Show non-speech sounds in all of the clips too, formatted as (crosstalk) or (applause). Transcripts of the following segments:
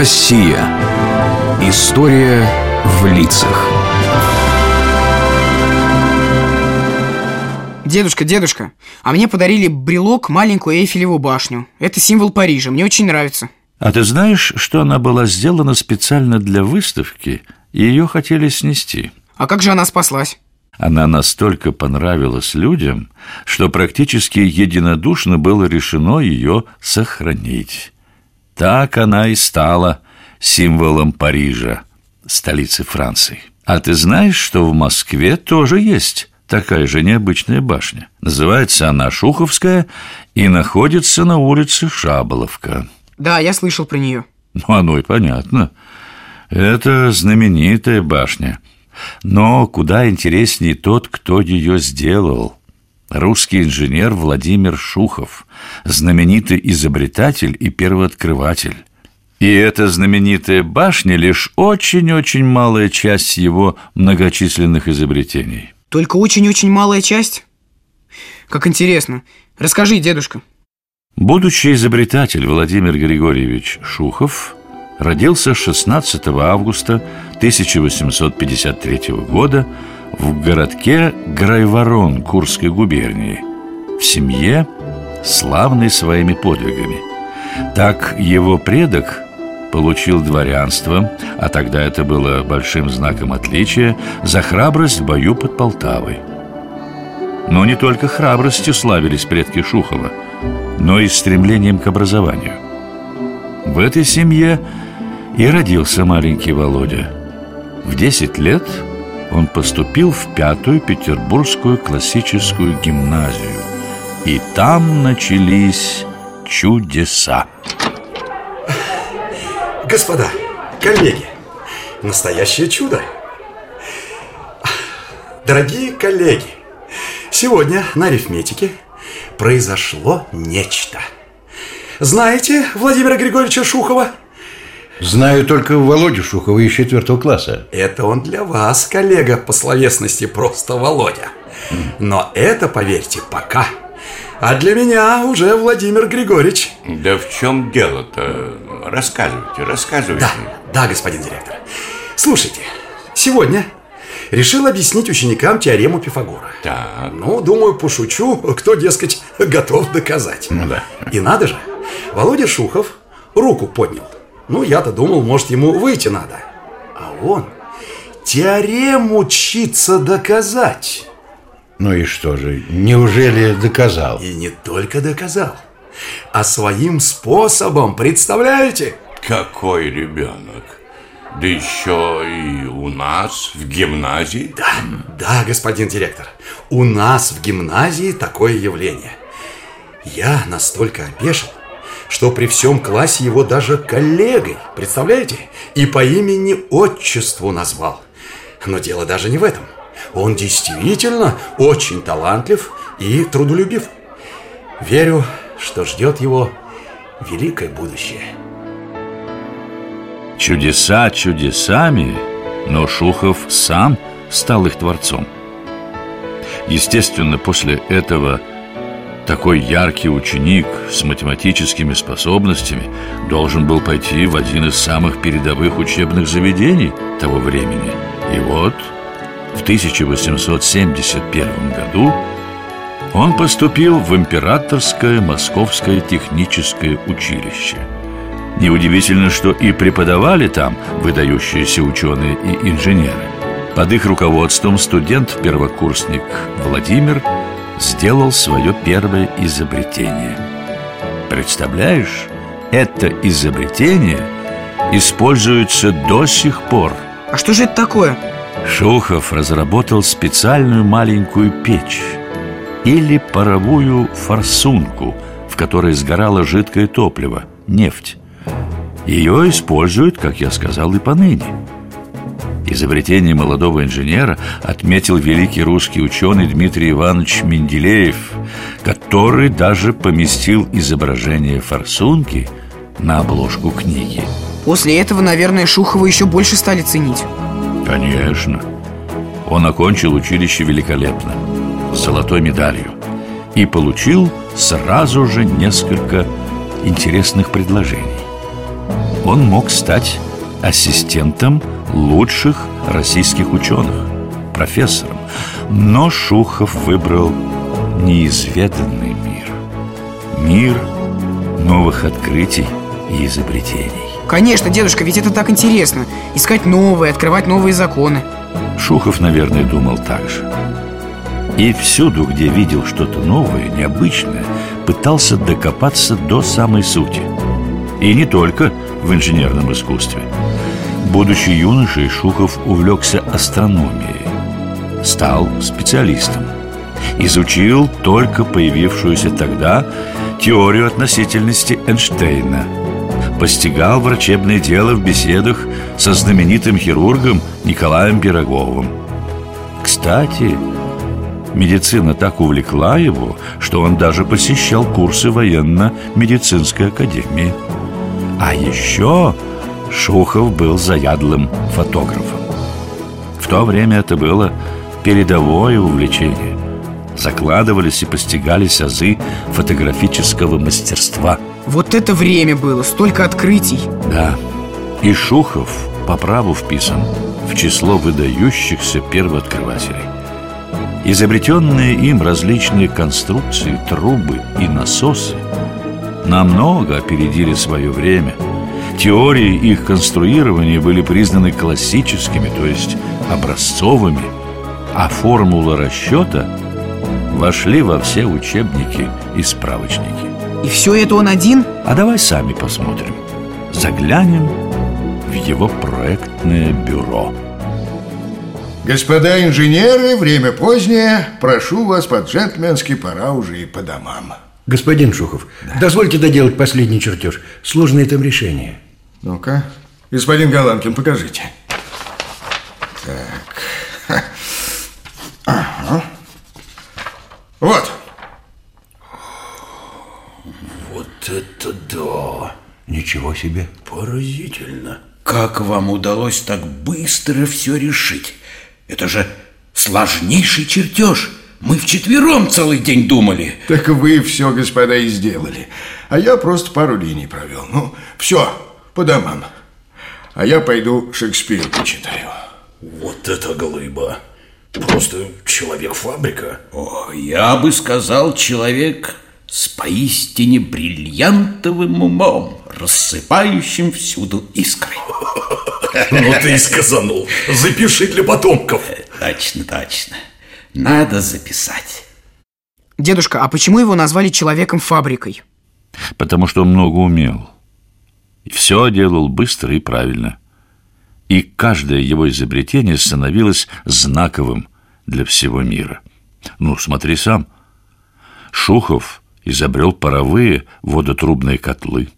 Россия. История в лицах. Дедушка, дедушка, а мне подарили брелок маленькую Эйфелеву башню. Это символ Парижа, мне очень нравится. А ты знаешь, что она была сделана специально для выставки, и ее хотели снести? А как же она спаслась? Она настолько понравилась людям, что практически единодушно было решено ее сохранить. Так она и стала символом Парижа, столицы Франции. А ты знаешь, что в Москве тоже есть такая же необычная башня. Называется она Шуховская и находится на улице Шаболовка. Да, я слышал про нее. Ну, оно и понятно. Это знаменитая башня. Но куда интереснее тот, кто ее сделал. Русский инженер Владимир Шухов, знаменитый изобретатель и первооткрыватель. И эта знаменитая башня лишь очень-очень малая часть его многочисленных изобретений. Только очень-очень малая часть? Как интересно. Расскажи, дедушка. Будущий изобретатель Владимир Григорьевич Шухов родился 16 августа 1853 года в городке Грайворон Курской губернии в семье, славной своими подвигами. Так его предок получил дворянство, а тогда это было большим знаком отличия, за храбрость в бою под Полтавой. Но не только храбростью славились предки Шухова, но и стремлением к образованию. В этой семье и родился маленький Володя. В 10 лет он поступил в пятую петербургскую классическую гимназию. И там начались чудеса. Господа, коллеги, настоящее чудо. Дорогие коллеги, сегодня на арифметике произошло нечто. Знаете Владимира Григорьевича Шухова? Знаю только Володю Шухова из четвертого класса. Это он для вас, коллега, по словесности просто Володя. Но это, поверьте, пока. А для меня уже Владимир Григорьевич. Да в чем дело-то? Рассказывайте, рассказывайте. Да, да, господин директор. Слушайте, сегодня решил объяснить ученикам теорему Пифагора. Так. Ну, думаю, пошучу, кто, дескать, (laughs) готов доказать. Ну да. И надо же, Володя Шухов руку поднял. Ну, я-то думал, может, ему выйти надо. А он теорему учиться доказать. Ну и что же, неужели доказал? И не только доказал, а своим способом, представляете? Какой ребенок? Да еще и у нас в гимназии? Да, да, господин директор, у нас в гимназии такое явление. Я настолько опешил, что при всем классе его даже коллегой, представляете? И по имени-отчеству назвал. Но дело даже не в этом. Он действительно очень талантлив и трудолюбив. Верю, что ждет его великое будущее. Чудеса чудесами, но Шухов сам стал их творцом. Естественно, после этого такой яркий ученик с математическими способностями должен был пойти в один из самых передовых учебных заведений того времени. И вот в 1871 году он поступил в Императорское Московское техническое училище. Неудивительно, что и преподавали там выдающиеся ученые и инженеры. Под их руководством студент-первокурсник Владимир сделал свое первое изобретение. Представляешь, это изобретение используется до сих пор. А что же это такое? Шухов разработал специальную маленькую печь или паровую форсунку, в которой сгорало жидкое топливо, нефть. Ее используют, как я сказал, и поныне. Изобретение молодого инженера отметил великий русский ученый Дмитрий Иванович Менделеев, который даже поместил изображение форсунки на обложку книги. После этого, наверное, Шухова еще больше стали ценить. Конечно. Он окончил училище великолепно, с золотой медалью, и получил сразу же несколько интересных предложений. он мог стать ассистентом лучших российских ученых, профессором. Но Шухов выбрал неизведанный мир. Мир новых открытий и изобретений. Конечно, дедушка, ведь это так интересно Искать новые, открывать новые законы Шухов, наверное, думал так же И всюду, где видел что-то новое, необычное Пытался докопаться до самой сути И не только в инженерном искусстве Будучи юношей, Шухов увлекся астрономией Стал специалистом Изучил только появившуюся тогда теорию относительности Эйнштейна – постигал врачебное дело в беседах со знаменитым хирургом Николаем Пироговым. Кстати, медицина так увлекла его, что он даже посещал курсы военно-медицинской академии. А еще Шухов был заядлым фотографом. В то время это было передовое увлечение. Закладывались и постигались азы фотографического мастерства – вот это время было, столько открытий Да, и Шухов по праву вписан в число выдающихся первооткрывателей Изобретенные им различные конструкции, трубы и насосы намного опередили свое время. Теории их конструирования были признаны классическими, то есть образцовыми А формулы расчета вошли во все учебники и справочники. И все это он один? А давай сами посмотрим. Заглянем в его проектное бюро. Господа инженеры, время позднее. Прошу вас по-джентльменски, пора уже и по домам Господин Шухов, да. дозвольте доделать последний чертеж Сложное там решение Ну-ка, господин Галанкин, покажите Так Ага. Вот это да! Ничего себе! Поразительно! Как вам удалось так быстро все решить? Это же сложнейший чертеж! Мы вчетвером целый день думали. Так вы все, господа, и сделали. А я просто пару линий провел. Ну, все, по домам. А я пойду Шекспира почитаю. Вот это глыба. Просто человек-фабрика. О, я бы сказал, человек с поистине бриллиантовым умом, рассыпающим всюду искры. Ну ты и сказанул. Запиши для потомков. Точно, точно. Надо записать. Дедушка, а почему его назвали человеком-фабрикой? Потому что он много умел. Все делал быстро и правильно. И каждое его изобретение становилось знаковым для всего мира. Ну, смотри сам. Шухов изобрел паровые водотрубные котлы,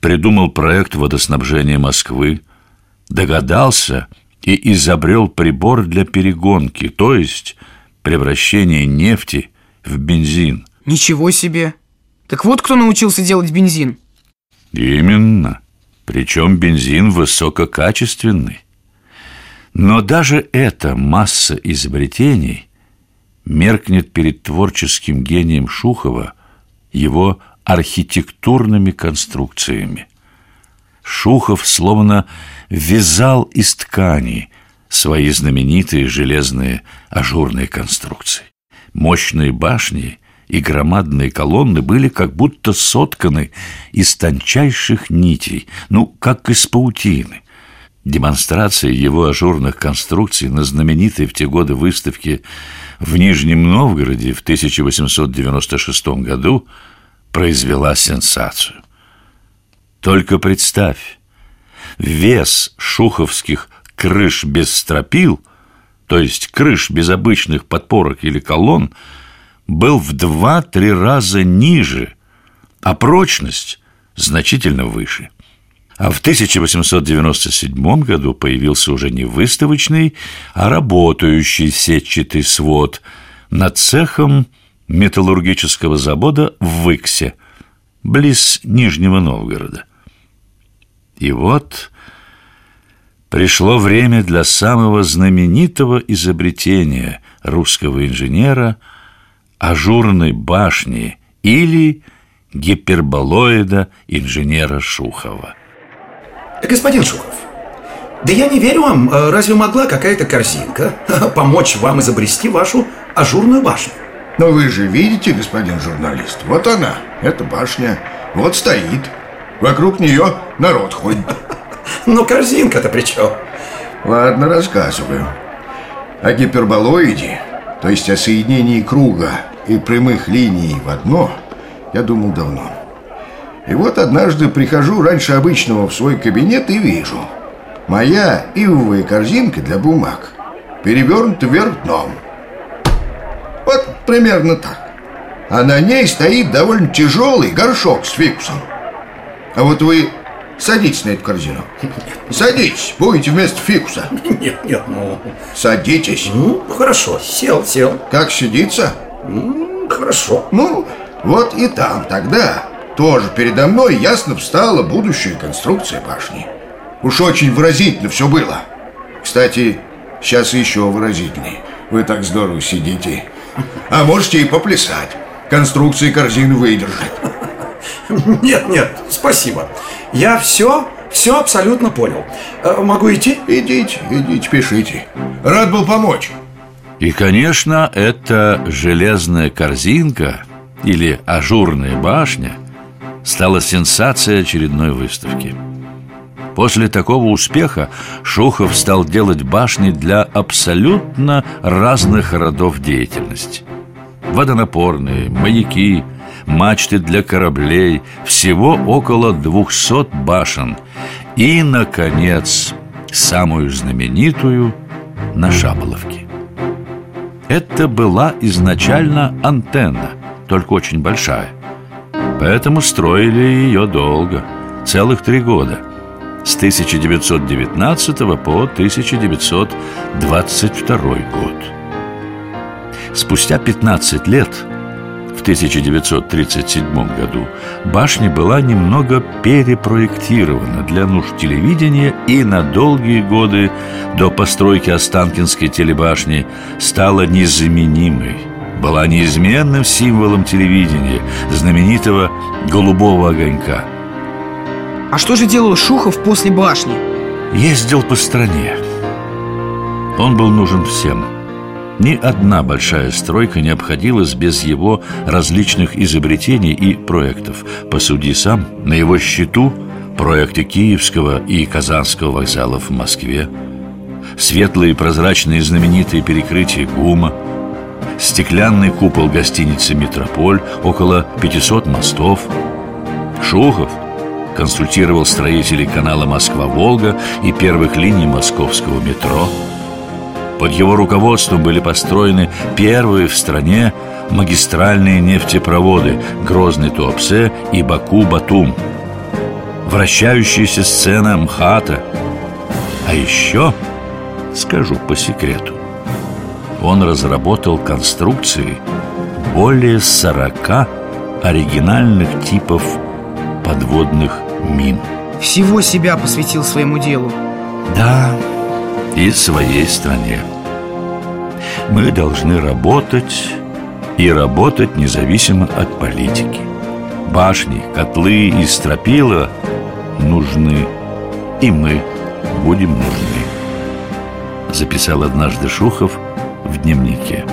придумал проект водоснабжения Москвы, догадался и изобрел прибор для перегонки, то есть превращение нефти в бензин. Ничего себе! Так вот кто научился делать бензин? Именно. Причем бензин высококачественный. Но даже эта масса изобретений меркнет перед творческим гением Шухова его архитектурными конструкциями. Шухов словно вязал из ткани свои знаменитые железные ажурные конструкции. Мощные башни и громадные колонны были как будто сотканы из тончайших нитей, ну, как из паутины. Демонстрация его ажурных конструкций на знаменитой в те годы выставке в Нижнем Новгороде в 1896 году произвела сенсацию. Только представь, вес шуховских крыш без стропил, то есть крыш без обычных подпорок или колонн, был в два-три раза ниже, а прочность значительно выше. А в 1897 году появился уже не выставочный, а работающий сетчатый свод над цехом металлургического завода в Выксе, близ Нижнего Новгорода. И вот пришло время для самого знаменитого изобретения русского инженера ажурной башни или гиперболоида инженера Шухова – Господин Шухов, да я не верю вам. Э, разве могла какая-то корзинка (laughs) помочь вам изобрести вашу ажурную башню? Но вы же видите, господин журналист, вот она, эта башня, вот стоит. Вокруг нее народ ходит. (laughs) Но корзинка-то при чем? Ладно, рассказываю. О гиперболоиде, то есть о соединении круга и прямых линий в одно, я думал давно. И вот однажды прихожу раньше обычного в свой кабинет и вижу. Моя ивовая корзинка для бумаг перевернута вверх дном. Вот примерно так. А на ней стоит довольно тяжелый горшок с фикусом. А вот вы садитесь на эту корзину. Садитесь, будете вместо фикуса. Нет, нет, ну... Садитесь. Ну, хорошо, сел, сел. Как сидится? Хорошо. Ну, вот и там тогда тоже передо мной ясно встала будущая конструкция башни. Уж очень выразительно все было. Кстати, сейчас еще выразительнее. Вы так здорово сидите. А можете и поплясать. Конструкции корзины выдержит. (laughs) Нет, нет, спасибо. Я все, все абсолютно понял. Э, Могу идти? Идите, идите, пишите. Рад был помочь. И, конечно, эта железная корзинка или ажурная башня стала сенсацией очередной выставки. После такого успеха Шухов стал делать башни для абсолютно разных родов деятельности. Водонапорные, маяки, мачты для кораблей, всего около 200 башен. И, наконец, самую знаменитую на Шаболовке. Это была изначально антенна, только очень большая. Поэтому строили ее долго, целых три года – с 1919 по 1922 год. Спустя 15 лет, 1937 году, башня была немного перепроектирована для нужд телевидения и на долгие годы до постройки Останкинской телебашни стала незаменимой была неизменным символом телевидения, знаменитого «голубого огонька». А что же делал Шухов после башни? Ездил по стране. Он был нужен всем. Ни одна большая стройка не обходилась без его различных изобретений и проектов. Посуди сам, на его счету проекты Киевского и Казанского вокзалов в Москве, светлые прозрачные знаменитые перекрытия ГУМа, стеклянный купол гостиницы «Метрополь», около 500 мостов. Шухов консультировал строителей канала Москва-Волга и первых линий московского метро. Под его руководством были построены первые в стране магистральные нефтепроводы Грозный Туапсе и Баку-Батум, вращающаяся сцена МХАТа. А еще, скажу по секрету, он разработал конструкции более 40 оригинальных типов подводных мин. Всего себя посвятил своему делу. Да, и своей стране. Мы должны работать и работать независимо от политики. Башни, котлы и стропила нужны, и мы будем нужны. Записал однажды Шухов в дневнике.